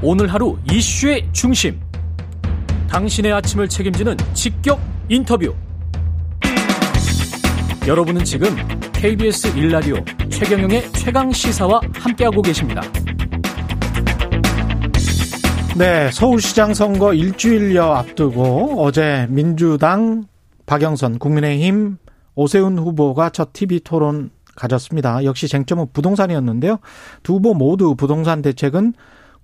오늘 하루 이슈의 중심. 당신의 아침을 책임지는 직격 인터뷰. 여러분은 지금 KBS 일라디오 최경영의 최강 시사와 함께하고 계십니다. 네, 서울시장 선거 일주일여 앞두고 어제 민주당 박영선 국민의힘 오세훈 후보가 첫 TV 토론 가졌습니다. 역시 쟁점은 부동산이었는데요. 두 후보 모두 부동산 대책은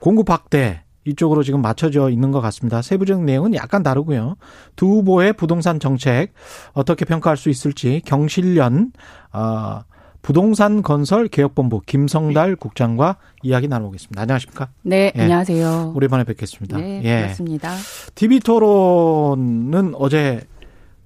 공급 확대 이쪽으로 지금 맞춰져 있는 것 같습니다. 세부적인 내용은 약간 다르고요. 두 후보의 부동산 정책 어떻게 평가할 수 있을지 경실련 어, 부동산 건설 개혁본부 김성달 국장과 이야기 나눠보겠습니다. 안녕하십니까? 네, 예. 안녕하세요. 오랜만에 뵙겠습니다. 네, 예. 반갑습니다. TV 토론은 어제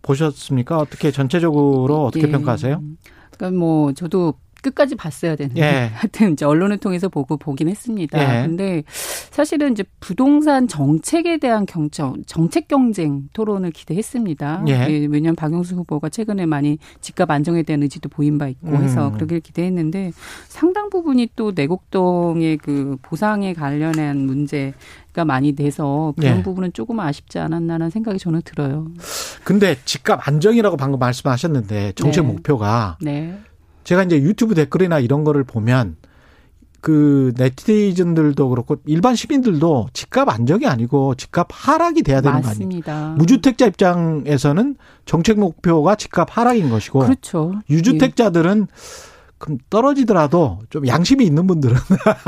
보셨습니까? 어떻게 전체적으로 어떻게 네. 평가하세요? 그러니까 뭐 저도 끝까지 봤어야 되는데 예. 하여튼 이제 언론을 통해서 보고 보긴 했습니다. 예. 근데 사실은 이제 부동산 정책에 대한 경청 정책 경쟁 토론을 기대했습니다. 예. 예. 왜냐하면 박영수 후보가 최근에 많이 집값 안정에 대한 의지도 보인 바 있고 해서 음. 그러길 기대했는데 상당 부분이 또 내곡동의 그 보상에 관련한 문제 가 많이 돼서 그런 네. 부분은 조금 아쉽지 않았나라는 생각이 저는 들어요. 근데 집값 안정이라고 방금 말씀하셨는데 정책 네. 목표가 네. 제가 이제 유튜브 댓글이나 이런 거를 보면 그 네티즌들도 그렇고 일반 시민들도 집값 안정이 아니고 집값 하락이 돼야 되는 맞습니다. 거 아니에요? 무주택자 입장에서는 정책 목표가 집값 하락인 것이고 그렇죠. 유주택자들은 그럼 떨어지더라도 좀 양심이 있는 분들은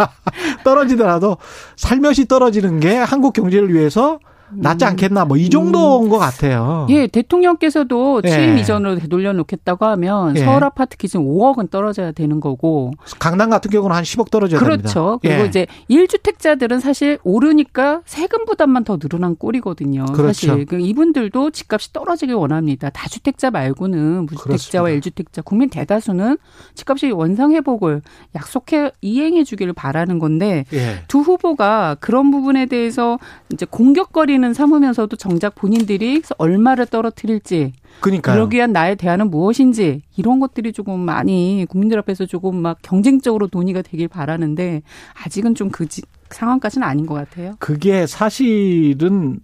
떨어지더라도 살며시 떨어지는 게 한국 경제를 위해서 낫지 않겠나 뭐 이 정도인 음. 것 같아요. 예, 대통령께서도 취임 예. 이전으로 되돌려 놓겠다고 하면 예. 서울 아파트 기준 5억은 떨어져야 되는 거고 강남 같은 경우는 한 10억 떨어져야 그렇죠. 됩니다. 그렇죠. 그리고 예. 이제 1주택자들은 사실 오르니까 세금 부담만 더 늘어난 꼴이거든요. 그렇죠. 사실 그 이분들도 집값이 떨어지길 원합니다. 다주택자 말고는 무주택자와 그렇습니다. 1주택자 국민 대다수는 집값이 원상 회복을 약속해 이행해 주기를 바라는 건데 예. 두 후보가 그런 부분에 대해서 이제 공격거리는 떨어뜨리는 삼으면서도 정작 본인들이 얼마를 떨어뜨릴지 그러니까 그러기 위한 나의 대안은 무엇인지 이런 것들이 조금 많이 국민들 앞에서 조금 막 경쟁적으로 논의가 되길 바라는데 아직은 좀 그 상황까지는 아닌 것 같아요. 그게 사실은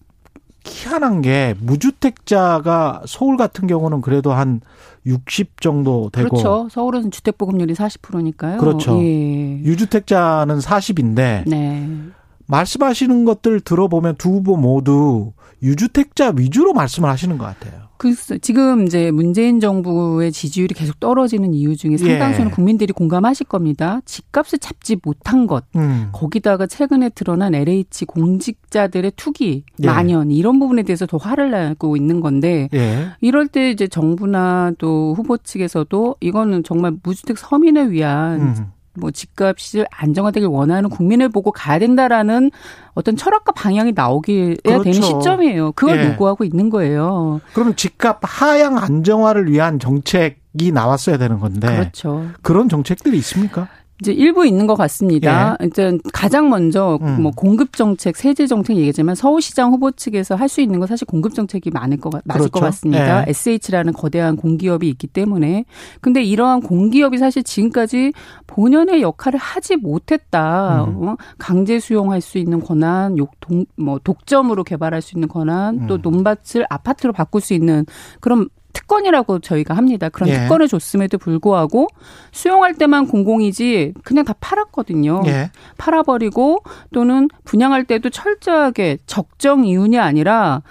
희한한 게 무주택자가 서울 같은 경우는 그래도 한 60 정도 되고 그렇죠. 서울은 주택 보급률이 40%니까요. 그렇죠. 예. 유주택자는 40인데 네. 말씀하시는 것들 들어보면 두 후보 모두 유주택자 위주로 말씀을 하시는 것 같아요. 그 지금 이제 문재인 정부의 지지율이 계속 떨어지는 이유 중에 상당수는 예. 국민들이 공감하실 겁니다. 집값을 잡지 못한 것, 음. 거기다가 최근에 드러난 LH 공직자들의 투기, 예. 만연 이런 부분에 대해서 더 화를 내고 있는 건데 예. 이럴 때 이제 정부나 또 후보 측에서도 이거는 정말 무주택 서민을 위한 음. 뭐 집값이 안정화되길 원하는 국민을 보고 가야 된다라는 어떤 철학과 방향이 나오게 그렇죠. 되는 시점이에요. 그걸 예. 요구하고 있는 거예요. 그러면 집값 하향 안정화를 위한 정책이 나왔어야 되는 건데. 그렇죠. 그런 정책들이 있습니까? 이제 일부 있는 것 같습니다. 예. 일단 가장 먼저 음. 뭐 공급 정책, 세제 정책 얘기지만 서울시장 후보 측에서 할 수 있는 건 사실 공급 정책이 많을 것 맞을 그렇죠. 것 같습니다. 예. SH라는 거대한 공기업이 있기 때문에 근데 이러한 공기업이 사실 지금까지 본연의 역할을 하지 못했다. 음. 어? 강제 수용할 수 있는 권한, 욕 동 뭐 독점으로 개발할 수 있는 권한, 음. 또 논밭을 아파트로 바꿀 수 있는 그런 특권이라고 저희가 합니다. 그런 예. 특권을 줬음에도 불구하고 수용할 때만 공공이지 그냥 다 팔았거든요. 예. 팔아버리고 또는 분양할 때도 철저하게 적정 이윤이 아니라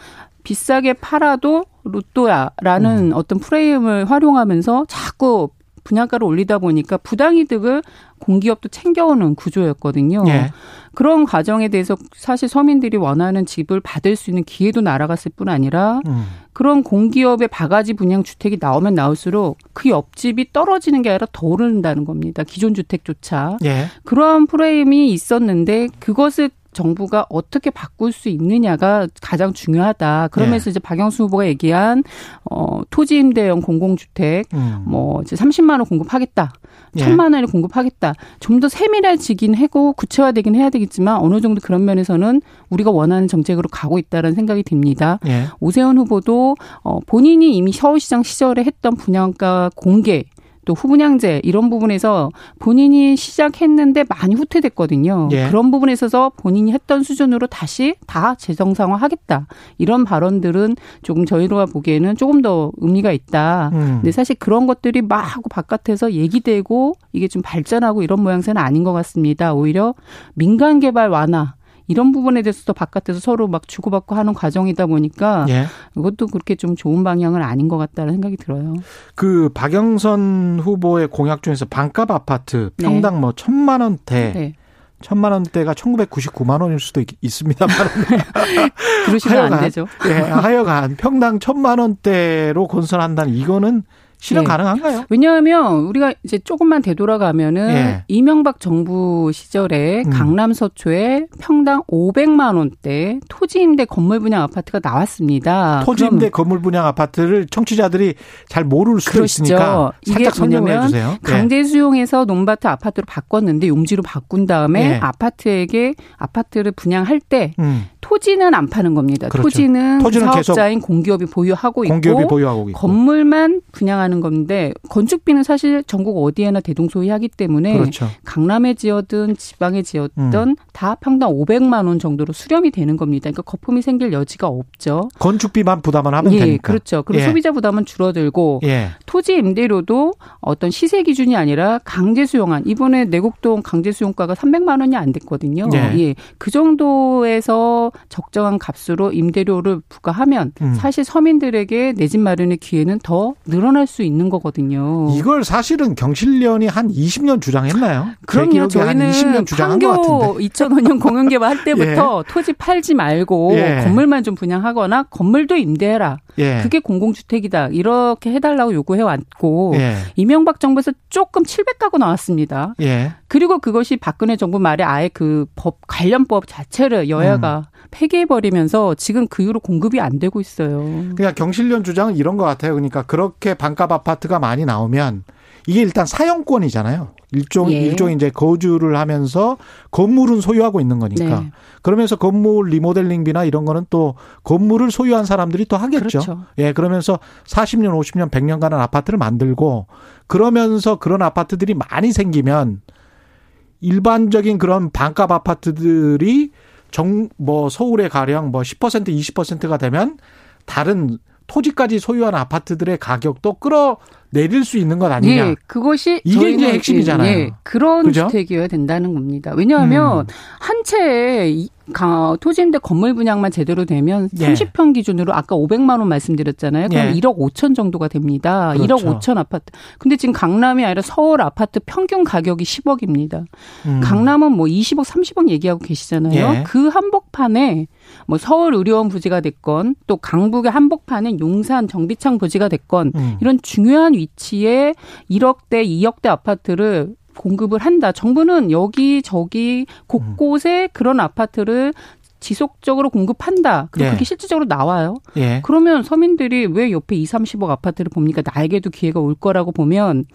비싸게 팔아도 로또야라는 음. 어떤 프레임을 활용하면서 자꾸 분양가를 올리다 보니까 부당이득을 공기업도 챙겨오는 구조였거든요. 예. 그런 과정에 대해서 사실 서민들이 원하는 집을 받을 수 있는 기회도 날아갔을 뿐 아니라 음. 그런 공기업의 바가지 분양 주택이 나오면 나올수록 그 옆집이 떨어지는 게 아니라 더 오른다는 겁니다. 기존 주택조차. 예. 그러한 프레임이 있었는데 그것을 정부가 어떻게 바꿀 수 있느냐가 가장 중요하다. 그러면서 네. 이제 박영수 후보가 얘기한 어 토지 임대형 공공주택 음. 뭐 이제 30만 원 공급하겠다. 예. 천만 원을 공급하겠다. 좀 더 세밀해지긴 하고 구체화되긴 해야 되겠지만 어느 정도 그런 면에서는 우리가 원하는 정책으로 가고 있다는 생각이 듭니다. 예. 오세훈 후보도 어 본인이 이미 서울시장 시절에 했던 분양가 공개 또 후분양제 이런 부분에서 본인이 시작했는데 많이 후퇴됐거든요. 예. 그런 부분에 있어서 본인이 했던 수준으로 다시 다 재정상화 하겠다 이런 발언들은 조금 저희가 보기에는 조금 더 의미가 있다. 음. 근데 사실 그런 것들이 막 하고 바깥에서 얘기되고 이게 좀 발전하고 이런 모양새는 아닌 것 같습니다. 오히려 민간 개발 완화 이런 부분에 대해서도 바깥에서 서로 막 주고받고 하는 과정이다 보니까 예. 이것도 그렇게 좀 좋은 방향은 아닌 것 같다는 생각이 들어요. 그 박영선 후보의 공약 중에서 반값 아파트 네. 평당 네. 뭐 천만 원대 네. 천만 원대가 1999만 원일 수도 있, 습니다만 그러시면 안 되죠. 예, 하여간 평당 천만 원대로 건설한다는 이거는 실현 네. 가능한가요? 왜냐하면 우리가 이제 조금만 되돌아가면은 예. 이명박 정부 시절에 음. 강남 서초에 평당 500만 원대 토지 임대 건물 분양 아파트가 나왔습니다. 토지 임대 건물 분양 아파트를 청취자들이 잘 모를 수도 그러시죠. 있으니까 살짝 설명해 주세요. 예. 강제 수용해서 논밭을 아파트로 바꿨는데 용지로 바꾼 다음에 예. 아파트에게 아파트를 분양할 때 음. 토지는 안 파는 겁니다. 그렇죠. 토지는, 토지는 사업자인 공기업이 보유하고 공기업이 있고 보유하고 있고. 건물만 분양하는 건데 건축비는 사실 전국 어디에나 대동소이하기 때문에 그렇죠. 강남에 지어든 지방에 지었던 음. 다 평당 500만 원 정도로 수렴이 되는 겁니다. 그러니까 거품이 생길 여지가 없죠. 건축비만 부담을 하면 예, 되니까. 그렇죠. 그리고 예. 소비자 부담은 줄어들고 예. 토지 임대료도 어떤 시세 기준이 아니라 강제 수용한 이번에 내곡동 강제 수용가가 300만 원이 안 됐거든요. 예. 예. 그 정도에서 적정한 값으로 임대료를 부과하면 음. 사실 서민들에게 내 집 마련의 기회는 더 늘어날 수 있는 거거든요. 이걸 사실은 경실련이 한 20년 주장했나요? 그럼요. 저희는 20년 주장한 것 같은데. 2005년 공영개발 할 때부터 예. 토지 팔지 말고 예. 건물만 좀 분양하거나 건물도 임대해라. 예. 그게 공공주택이다. 이렇게 해달라고 요구해 왔고 예. 이명박 정부에서 조금 700가구 나왔습니다. 예. 그리고 그것이 박근혜 정부 말에 아예 그 법 관련법 자체를 여야가 음. 폐기해 버리면서 지금 그 이후로 공급이 안 되고 있어요. 그냥 경실련 주장은 이런 것 같아요. 그러니까 그렇게 반값 아파트가 많이 나오면 이게 일단 사용권이잖아요. 일종 예. 일종 이제 거주를 하면서 건물은 소유하고 있는 거니까. 네. 그러면서 건물 리모델링비나 이런 거는 또 건물을 소유한 사람들이 또 하겠죠. 그렇죠. 예, 그러면서 40년, 50년, 100년간은 아파트를 만들고 그러면서 그런 아파트들이 많이 생기면 일반적인 그런 반값 아파트들이 정, 뭐 서울에 가령 뭐 10% 20%가 되면 다른 토지까지 소유한 아파트들의 가격도 끌어 내릴 수 있는 것 아니냐. 예, 그것이 이게 이제 핵심이잖아요. 예, 그런 그죠? 주택이어야 된다는 겁니다. 왜냐하면 음. 한 채에 토지임대 건물 분양만 제대로 되면 예. 30평 기준으로 아까 500만 원 말씀드렸잖아요. 그럼 예. 1억 5천 정도가 됩니다. 그렇죠. 1억 5천 아파트. 근데 지금 강남이 아니라 서울 아파트 평균 가격이 10억입니다. 음. 강남은 뭐 20억, 30억 얘기하고 계시잖아요. 예. 그 한복판에 뭐 서울 의료원 부지가 됐건 또 강북의 한복판은 용산 정비창 부지가 됐건 음. 이런 중요한 위치에 1억대, 2억대 아파트를 공급을 한다. 정부는 여기 저기 곳곳에 음. 그런 아파트를 지속적으로 공급한다. 그리고 예. 그게 실질적으로 나와요. 예. 그러면 서민들이 왜 옆에 2, 30억 아파트를 봅니까? 나에게도 기회가 올 거라고 보면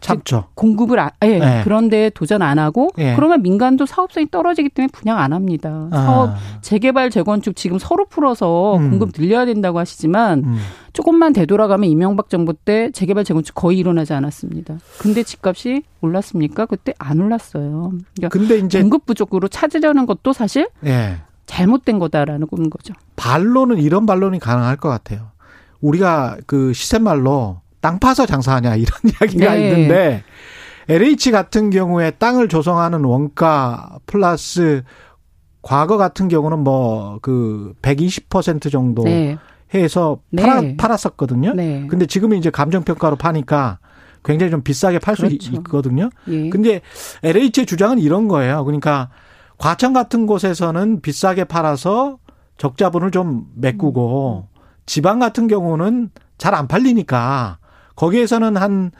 참죠. 공급을 아, 예. 예. 그런데 도전 안 하고 예. 그러면 민간도 사업성이 떨어지기 때문에 분양 안 합니다. 아. 사업 재개발 재건축 지금 서로 풀어서 음. 공급 늘려야 된다고 하시지만 음. 조금만 되돌아가면 이명박 정부 때 재개발 재건축 거의 일어나지 않았습니다. 근데 집값이 올랐습니까? 그때 안 올랐어요. 그러니까 근데 이제 공급 부족으로 찾으려는 것도 사실 예. 잘못된 거다라는 거죠. 반론은 이런 반론이 가능할 것 같아요. 우리가 그 시세말로 땅 파서 장사하냐 이런 이야기가 네. 있는데 LH 같은 경우에 땅을 조성하는 원가 플러스 과거 같은 경우는 뭐 그 120% 정도 네. 해서 팔아, 네. 팔았었거든요. 네. 근데 지금은 이제 감정평가로 파니까 굉장히 좀 비싸게 팔수 그렇죠. 있거든요. 예. 근데 LH의 주장은 이런 거예요. 그러니까 과천 같은 곳에서는 비싸게 팔아서 적자분을 좀 메꾸고 지방 같은 경우는 잘 안 팔리니까 거기에서는 한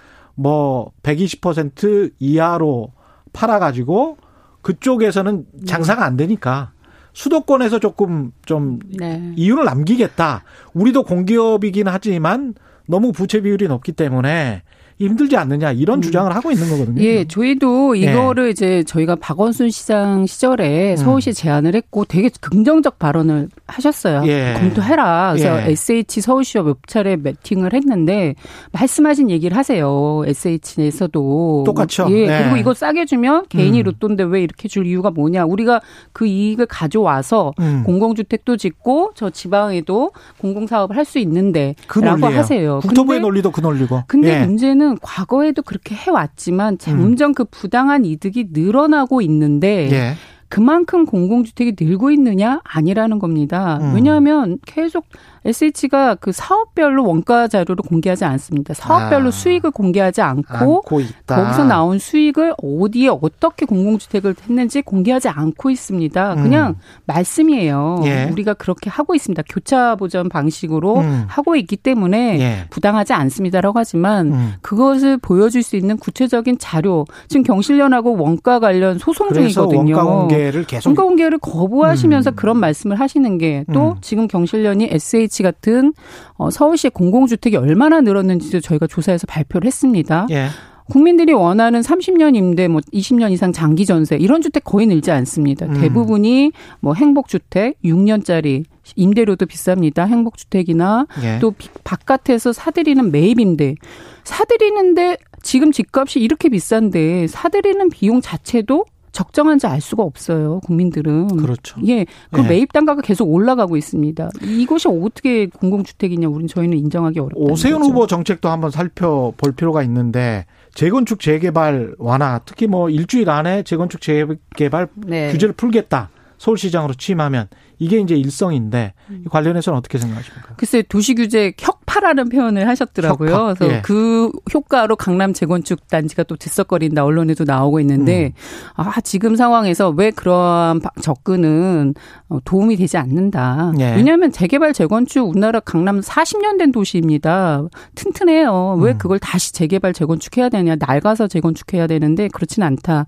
뭐 120% 이하로 팔아가지고 그쪽에서는 장사가 안 되니까 수도권에서 조금 좀 네. 이윤을 남기겠다. 우리도 공기업이긴 하지만 너무 부채 비율이 높기 때문에 힘들지 않느냐 이런 음. 주장을 하고 있는 거거든요. 예, 저희도 예. 이거를 예. 이제 저희가 박원순 시장 시절에 음. 서울시 제안을 했고 되게 긍정적 발언을 하셨어요. 예. 검토해라. 그래서 예. SH 서울시와 몇 차례 매팅을 했는데 말씀하신 얘기를 하세요. SH에서도 똑같죠. 예, 네. 그리고 이거 싸게 주면 개인이 음. 로또인데 왜 이렇게 줄 이유가 뭐냐? 우리가 그 이익을 가져와서 음. 공공주택도 짓고 저 지방에도 공공사업을 할 수 있는데라고 그 하세요. 국토부의 논리도 그 논리고. 근데 예. 문제는 과거에도 그렇게 해왔지만 점점 음. 그 부당한 이득이 늘어나고 있는데 예. 그만큼 공공주택이 늘고 있느냐 아니라는 겁니다. 음. 왜냐하면 계속 SH가 그 사업별로 원가 자료를 공개하지 않습니다. 사업별로 아, 수익을 공개하지 않고 거기서 나온 수익을 어디에 어떻게 공공주택을 했는지 공개하지 않고 있습니다. 음. 그냥 말씀이에요. 예. 우리가 그렇게 하고 있습니다. 교차 보전 방식으로 음. 하고 있기 때문에 예. 부당하지 않습니다라고 하지만 음. 그것을 보여줄 수 있는 구체적인 자료 지금 경실련하고 원가 관련 소송 중이거든요. 원가 공개 를 계속 원가 공개를 거부하시면서 음. 그런 말씀을 하시는 게또 음. 지금 경실련이 SH 같은 어, 서울시의 공공주택이 얼마나 늘었는지도 저희가 조사해서 발표를 했습니다. 예. 국민들이 원하는 30년 임대, 뭐 20년 이상 장기 전세 이런 주택 거의 늘지 않습니다. 음. 대부분이 뭐 행복주택 6년짜리 임대료도 비쌉니다. 행복주택이나 예. 또 바깥에서 사들이는 매입 임대. 사들이는데 지금 집값이 이렇게 비싼데 사들이는 비용 자체도 적정한지 알 수가 없어요. 국민들은. 그렇죠. 예. 그 예. 매입 단가가 계속 올라가고 있습니다. 이것이 어떻게 공공주택이냐 우리는 저희는 인정하기 어렵다. 오세훈 거죠. 후보 정책도 한번 살펴볼 필요가 있는데 재건축 재개발 완화 특히 뭐 일주일 안에 재건축 재개발 네. 규제를 풀겠다. 서울시장으로 취임하면 이게 이제 일성인데 음. 관련해서는 어떻게 생각하십니까? 글쎄 도시 규제 혁 파라는 표현을 하셨더라고요. 혁파. 그래서 예. 그 효과로 강남 재건축 단지가 또 들썩거린다 언론에도 나오고 있는데 음. 아 지금 상황에서 왜 그러한 접근은 어, 도움이 되지 않는다. 예. 왜냐하면 재개발 재건축 우리나라 강남 40년 된 도시입니다. 튼튼해요. 왜 음. 그걸 다시 재개발 재건축해야 되냐? 낡아서 재건축해야 되는데 그렇지는 않다.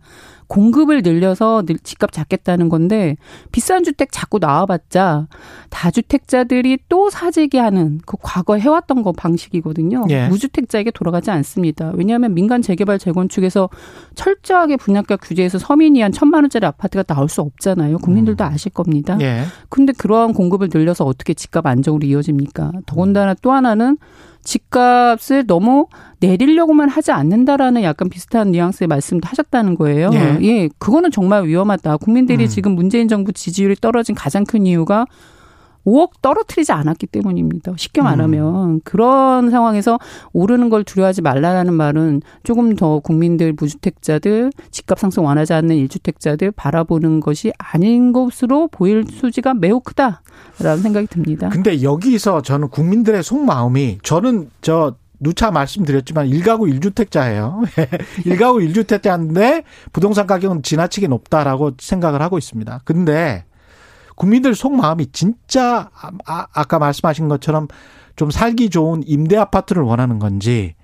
공급을 늘려서 집값 잡겠다는 건데 비싼 주택 자꾸 나와봤자 다주택자들이 또 사재기 하는 그 과거 해 왔던 거 방식이거든요. 예. 무주택자에게 돌아가지 않습니다. 왜냐하면 민간 재개발 재건축에서 철저하게 분양가 규제에서 서민이 한 천만 원짜리 아파트가 나올 수 없잖아요. 국민들도 음. 아실 겁니다. 예. 근데 그러한 공급을 늘려서 어떻게 집값 안정으로 이어집니까? 더군다나 또 하나는 집값을 너무 내리려고만 하지 않는다라는 약간 비슷한 뉘앙스의 말씀도 하셨다는 거예요. 예. 예 그거는 정말 위험하다. 국민들이 음. 지금 문재인 정부 지지율이 떨어진 가장 큰 이유가 5억 떨어뜨리지 않았기 때문입니다. 쉽게 음. 말하면 음. 그런 상황에서 오르는 걸 두려워하지 말라라는 말은 조금 더 국민들 무주택자들 집값 상승 원하지 않는 일주택자들 바라보는 것이 아닌 것으로 보일 소지가 매우 크다라는 생각이 듭니다. 근데 여기서 저는 국민들의 속마음이 저는 저 누차 말씀드렸지만 일가구 일주택자예요. 일가구 일주택자인데 부동산 가격은 지나치게 높다라고 생각을 하고 있습니다. 근데 국민들 속마음이 진짜 아, 아까 말씀하신 것처럼 좀 살기 좋은 임대 아파트를 원하는 건지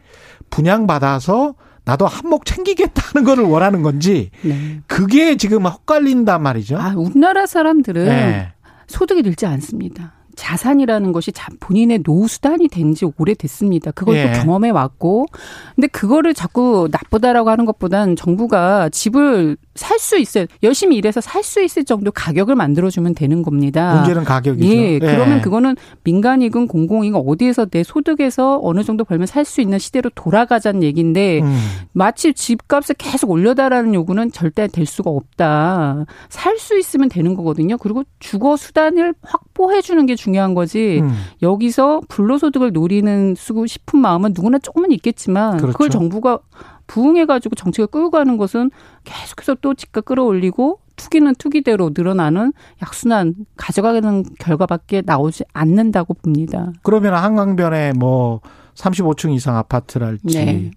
분양받아서 나도 한몫 챙기겠다는 거를 원하는 건지 네. 그게 지금 헛갈린단 말이죠. 아, 우리나라 사람들은 네. 소득이 늘지 않습니다. 자산이라는 것이 본인의 노후 수단이 된 지 오래됐습니다. 그걸 예. 또 경험해 왔고, 근데 그거를 자꾸 나쁘다라고 하는 것보단 정부가 집을 살 수 있어요. 열심히 일해서 살 수 있을 정도 가격을 만들어 주면 되는 겁니다. 문제는 가격이죠. 예, 예. 그러면 그거는 민간이건 공공이건 어디에서 내 소득에서 어느 정도 벌면 살 수 있는 시대로 돌아가자는 얘기인데 음. 마치 집값을 계속 올려달라는 요구는 절대 될 수가 없다. 살 수 있으면 되는 거거든요. 그리고 주거 수단을 확보해 주는 게 중요 한 거지. 음. 여기서 불로소득을 노리는 쓰고 싶은 마음은 누구나 조금은 있겠지만 그렇죠. 그걸 정부가 부응해가지고 정책을 끌고 가는 것은 계속해서 또 집값 끌어올리고 투기는 투기대로 늘어나는 약순환 가져가는 결과밖에 나오지 않는다고 봅니다. 그러면 한강변에 뭐 35층 이상 아파트랄지 네.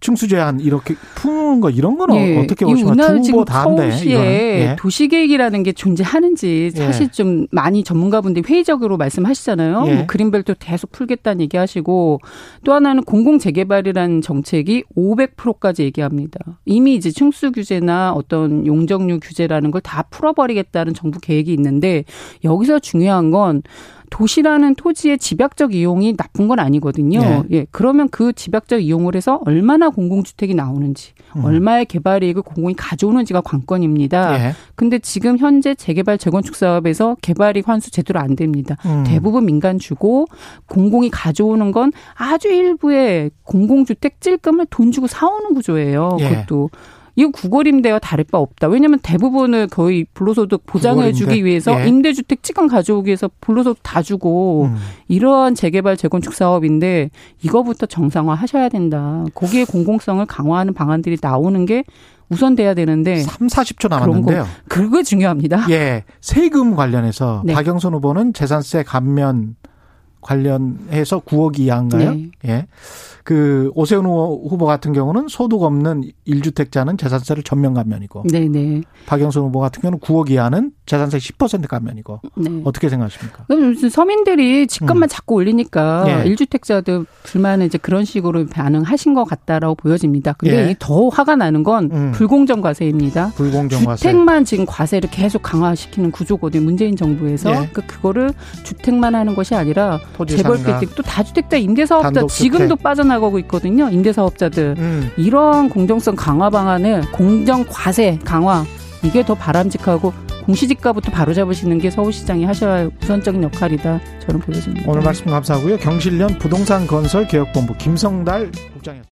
층수 제 한 이렇게 푸는 거 이런 거는 예. 어떻게 보시면 지금 서울시에 예. 도시계획이라는 게 존재하는지 사실 예. 좀 많이 전문가분들이 회의적으로 말씀하시잖아요. 예. 뭐 그린벨트 계속 풀겠다는 얘기하시고 또 하나는 공공 재개발이라는 정책이 500%까지 얘기합니다. 이미 이제 층수 규제나 어떤 용적률 규제라는 걸 다 풀어버리겠다는 정부 계획이 있는데 여기서 중요한 건 도시라는 토지의 집약적 이용이 나쁜 건 아니거든요. 네. 예. 그러면 그 집약적 이용을 해서 얼마나 공공주택이 나오는지, 음. 얼마의 개발 이익을 공공이 가져오는지가 관건입니다. 예. 근데 지금 현재 재개발 재건축 사업에서 개발 이익 환수 제대로 안 됩니다. 음. 대부분 민간 주고 공공이 가져오는 건 아주 일부의 공공주택 찔끔을 돈 주고 사오는 구조예요. 예. 그것도 이거 구골임대와 다를 바 없다. 왜냐하면 대부분을 거의 불로소득 보장해 주기 위해서 예. 임대주택 찍은 가져오기 위해서 불로소득 다 주고 음. 이러한 재개발 재건축 사업인데 이거부터 정상화 하셔야 된다. 거기에 공공성을 강화하는 방안들이 나오는 게 우선돼야 되는데 3, 40초 남았는데요. 그거 중요합니다. 예. 세금 관련해서 네. 박영선 후보는 재산세 감면 관련해서 9억 이하인가요? 네. 예. 그 오세훈 후보 같은 경우는 소득 없는 1주택자는 재산세를 전면 감면이고. 네 네. 박영선 후보 같은 경우는 9억 이하는 재산세 10% 감면이고. 네. 어떻게 생각하십니까? 요즘 서민들이 집값만 음. 자꾸 올리니까 예. 1주택자들 불만은 이제 그런 식으로 반응하신 것 같다라고 보여집니다. 근데 예. 더 화가 나는 건 음. 불공정 과세입니다. 불공정 과세. 주택만 지금 과세를 계속 강화시키는 구조거든요. 문재인 정부에서. 예. 그 그거를 주택만 하는 것이 아니라 재벌 빌딩 또 다주택자 임대사업자 지금도 빠져나 나가고 있거든요. 임대사업자들. 음. 이런 공정성 강화 방안을 공정 과세 강화 이게 더 바람직하고 공시지가부터 바로 잡으시는 게 서울시장이 하셔야 할 우선적인 역할이다. 저는 보여집니다. 오늘 말씀 감사하고요. 경실련 부동산 건설 개혁본부 김성달 국장이었습니다.